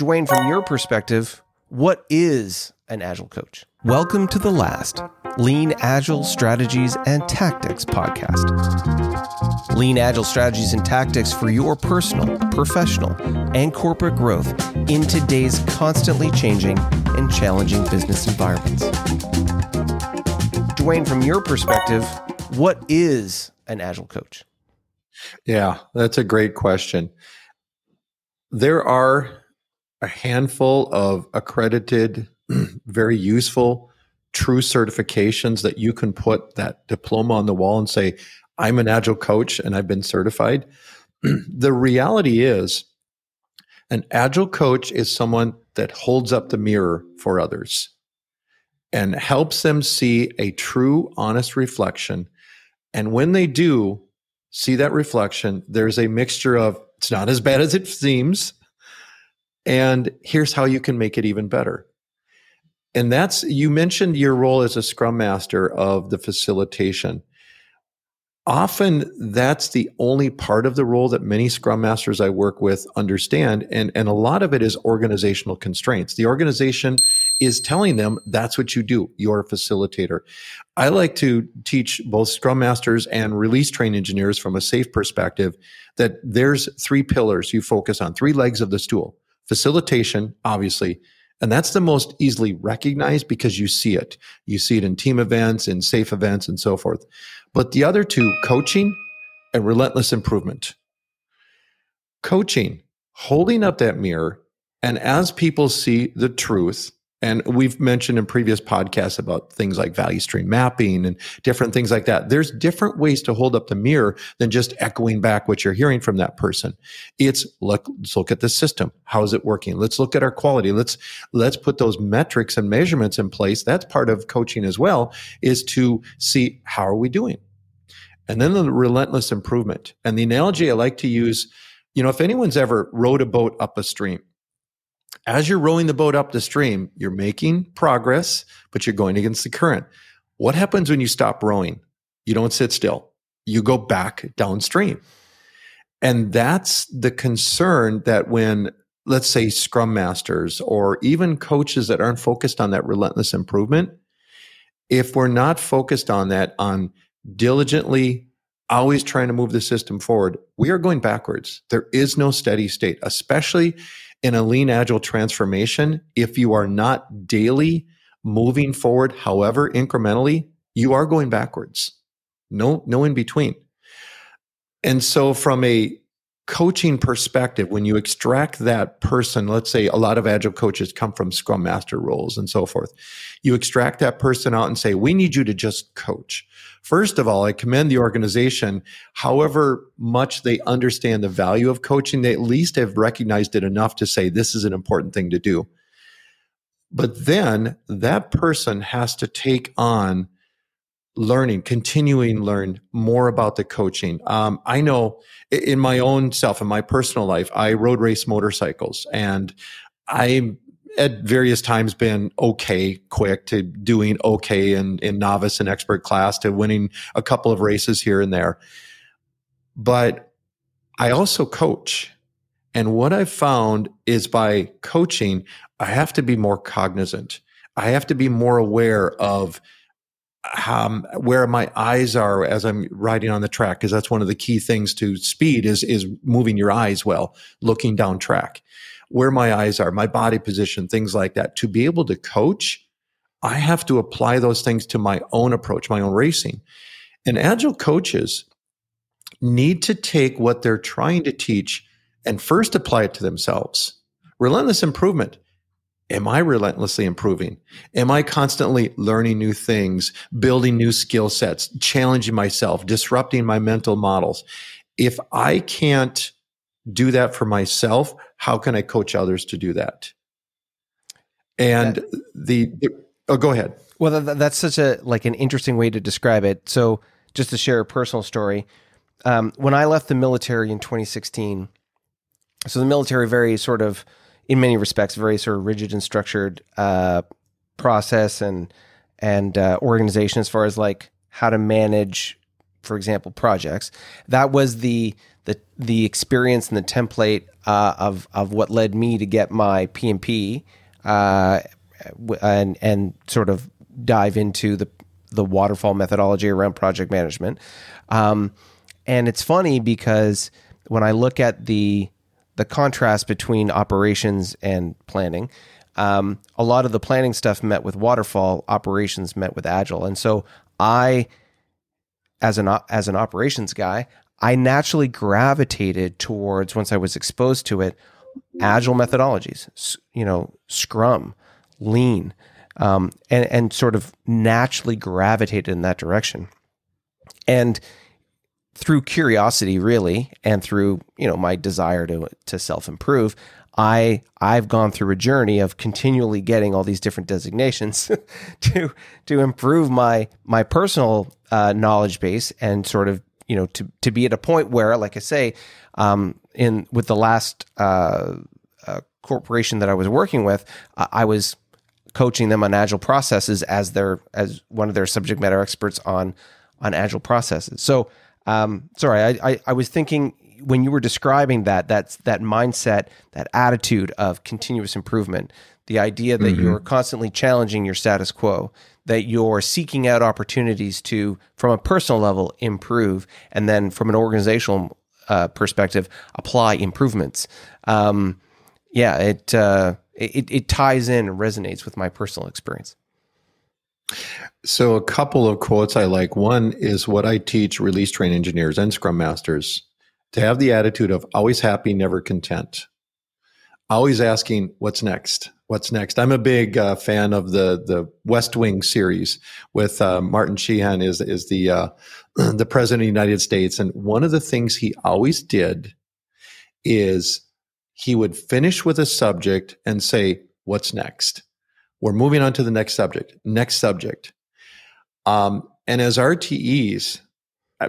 Dwayne, from your perspective, what is an Agile coach? Welcome to the last Lean Agile Strategies and Tactics podcast. Lean Agile Strategies and Tactics for your personal, professional, and corporate growth in today's constantly changing and challenging business environments. Dwayne, from your perspective, what is an Agile coach? Yeah, that's a great question. There are a handful of accredited, very useful, true certifications that you can put that diploma on the wall and say, I'm an agile coach and I've been certified. the reality is, an agile coach is someone that holds up the mirror for others and helps them see a true, honest reflection. And when they do see that reflection, there's a mixture of it's not as bad as it seems and here's how you can make it even better. And that's, you mentioned your role as a scrum master of the facilitation. Often that's the only part of the role that many scrum masters I work with understand. And, and a lot of it is organizational constraints. The organization is telling them that's what you do. You're a facilitator. I like to teach both scrum masters and release train engineers from a SAFe perspective that there's three pillars you focus on, three legs of the stool facilitation, obviously. And that's the most easily recognized because you see it. You see it in team events, in SAFe events, and so forth. But the other two, coaching and relentless improvement. Coaching, holding up that mirror, and as people see the truth, and we've mentioned in previous podcasts about things like value stream mapping and different things like that. There's different ways to hold up the mirror than just echoing back what you're hearing from that person. It's look, let's look at the system. How is it working? Let's look at our quality. Let's, let's put those metrics and measurements in place. That's part of coaching as well is to see how are we doing? And then the relentless improvement. And the analogy I like to use, you know, if anyone's ever rowed a boat up a stream, as you're rowing the boat up the stream, you're making progress, but you're going against the current. What happens when you stop rowing? You don't sit still. You go back downstream. And that's the concern that when, let's say, scrum masters or even coaches that aren't focused on that relentless improvement, if we're not focused on that, on diligently always trying to move the system forward, we are going backwards. There is no steady state, especially in a lean agile transformation, if you are not daily moving forward, however incrementally, you are going backwards. No, no in between. And so from a coaching perspective, when you extract that person, let's say a lot of agile coaches come from scrum master roles and so forth, you extract that person out and say, we need you to just coach. First of all, I commend the organization. However much they understand the value of coaching, they at least have recognized it enough to say this is an important thing to do. But then that person has to take on learning, continuing learn more about the coaching. Um, I know in my own self, in my personal life, I road race motorcycles and I at various times been okay quick to doing okay in, in novice and expert class to winning a couple of races here and there. But I also coach. And what I've found is by coaching, I have to be more cognizant. I have to be more aware of um, where my eyes are as I'm riding on the track, because that's one of the key things to speed is is moving your eyes well, looking down track where my eyes are, my body position, things like that. To be able to coach, I have to apply those things to my own approach, my own racing. And agile coaches need to take what they're trying to teach and first apply it to themselves. Relentless improvement. Am I relentlessly improving? Am I constantly learning new things, building new skill sets, challenging myself, disrupting my mental models? If I can't do that for myself, how can I coach others to do that? And that, the, the, oh, go ahead. Well, that, that's such a like an interesting way to describe it. So, just to share a personal story, um, when I left the military in 2016, so the military very sort of, in many respects, very sort of rigid and structured uh, process and and uh, organization as far as like how to manage for example, projects. That was the the the experience and the template uh, of of what led me to get my PMP uh, and and sort of dive into the the waterfall methodology around project management. Um, and it's funny because when I look at the the contrast between operations and planning, um, a lot of the planning stuff met with waterfall, operations met with agile, and so I, as an as an operations guy, I naturally gravitated towards once I was exposed to it, agile methodologies, you know, Scrum, Lean, um, and and sort of naturally gravitated in that direction, and through curiosity, really, and through you know my desire to to self improve, I I've gone through a journey of continually getting all these different designations to to improve my my personal uh, knowledge base and sort of you know to to be at a point where, like I say, um, in with the last uh, uh, corporation that I was working with, I was coaching them on agile processes as their as one of their subject matter experts on on agile processes. So um, sorry, I, I, I was thinking when you were describing that that's that mindset, that attitude of continuous improvement, the idea that mm-hmm. you're constantly challenging your status quo, that you're seeking out opportunities to, from a personal level, improve, and then from an organizational uh, perspective, apply improvements. Um, yeah, it, uh, it it ties in and resonates with my personal experience. So, a couple of quotes I like. One is what I teach release train engineers and scrum masters to have the attitude of always happy, never content. Always asking, what's next? What's next? I'm a big uh, fan of the the West Wing series with uh, Martin Sheen is is the uh, the president of the United States, and one of the things he always did is he would finish with a subject and say, "What's next?" We're moving on to the next subject. Next subject. Um, and as RTEs,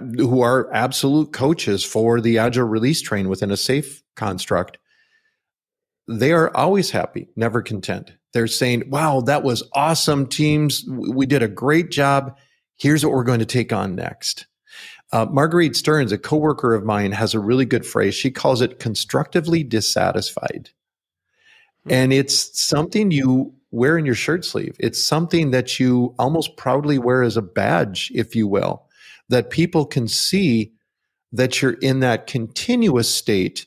who are absolute coaches for the agile release train within a SAFe construct, they are always happy, never content. They're saying, wow, that was awesome, teams. We did a great job. Here's what we're going to take on next. Uh, Marguerite Stearns, a coworker of mine, has a really good phrase. She calls it constructively dissatisfied. Hmm. And it's something you wear in your shirt sleeve. It's something that you almost proudly wear as a badge, if you will, that people can see that you're in that continuous state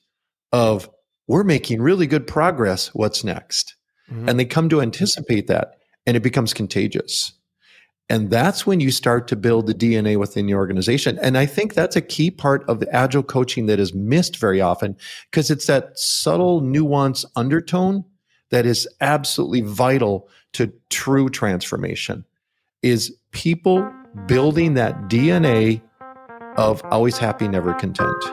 of, we're making really good progress. What's next? Mm-hmm. And they come to anticipate that and it becomes contagious. And that's when you start to build the DNA within the organization. And I think that's a key part of the agile coaching that is missed very often because it's that subtle nuance undertone that is absolutely vital to true transformation is people building that DNA of always happy, never content.